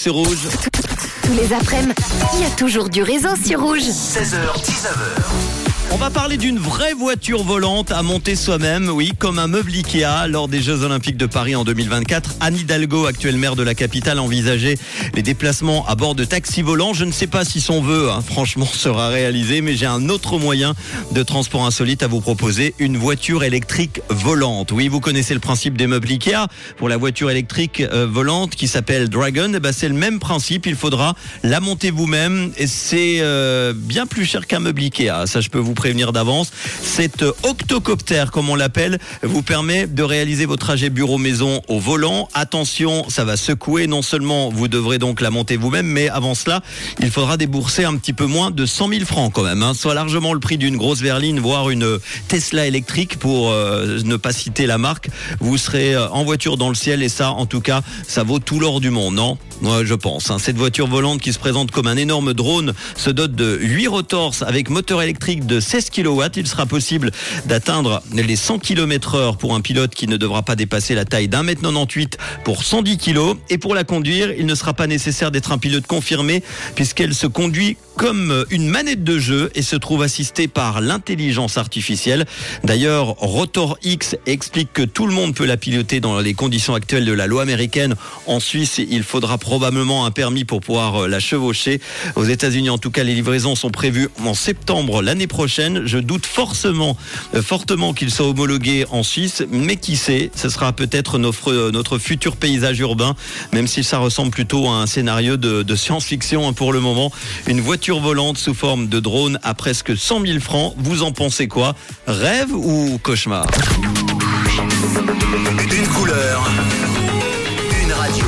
C'est rouge. Tous les après-midi, il y a toujours du réseau sur Rouge. 16h, 19h. On va parler d'une vraie voiture volante à monter soi-même, oui, comme un meuble Ikea lors des Jeux Olympiques de Paris en 2024. Anne Hidalgo, actuelle maire de la capitale, envisageait les déplacements à bord de taxis volants. Je ne sais pas si son vœu, hein, franchement, sera réalisé, mais j'ai un autre moyen de transport insolite à vous proposer, une voiture électrique volante. Oui, vous connaissez le principe des meubles Ikea pour la voiture électrique euh, volante qui s'appelle Dragon. Eh ben, c'est le même principe. Il faudra la monter vous-même et c'est euh, bien plus cher qu'un meuble Ikea. Ça, je peux vous prévenir d'avance. Cet octocoptère, comme on l'appelle, vous permet de réaliser vos trajets bureau-maison au volant. Attention, ça va secouer. Non seulement vous devrez donc la monter vous-même, mais avant cela, il faudra débourser un petit peu moins de 100 000 francs quand même, hein, soit largement le prix d'une grosse berline, voire une Tesla électrique pour euh, ne pas citer la marque. Vous serez euh, en voiture dans le ciel et ça, en tout cas, ça vaut tout l'or du monde, non Moi, je pense. hein. Cette voiture volante qui se présente comme un énorme drone se dote de 8 rotors avec moteur électrique de 16 kW. Il sera possible d'atteindre les 100 km heure pour un pilote qui ne devra pas dépasser la taille d'un mètre 98 pour 110 kg. Et pour la conduire, il ne sera pas nécessaire d'être un pilote confirmé puisqu'elle se conduit comme une manette de jeu et se trouve assistée par l'intelligence artificielle. D'ailleurs, Rotor X explique que tout le monde peut la piloter dans les conditions actuelles de la loi américaine. En Suisse, il faudra probablement un permis pour pouvoir euh, la chevaucher. Aux États-Unis, en tout cas, les livraisons sont prévues en septembre l'année prochaine. Je doute forcément, euh, fortement qu'il soit homologué en Suisse, mais qui sait, ce sera peut-être notre, euh, notre futur paysage urbain, même si ça ressemble plutôt à un scénario de, de science-fiction hein, pour le moment. Une voiture volante sous forme de drone à presque 100 000 francs. Vous en pensez quoi? Rêve ou cauchemar? Une couleur, une radio.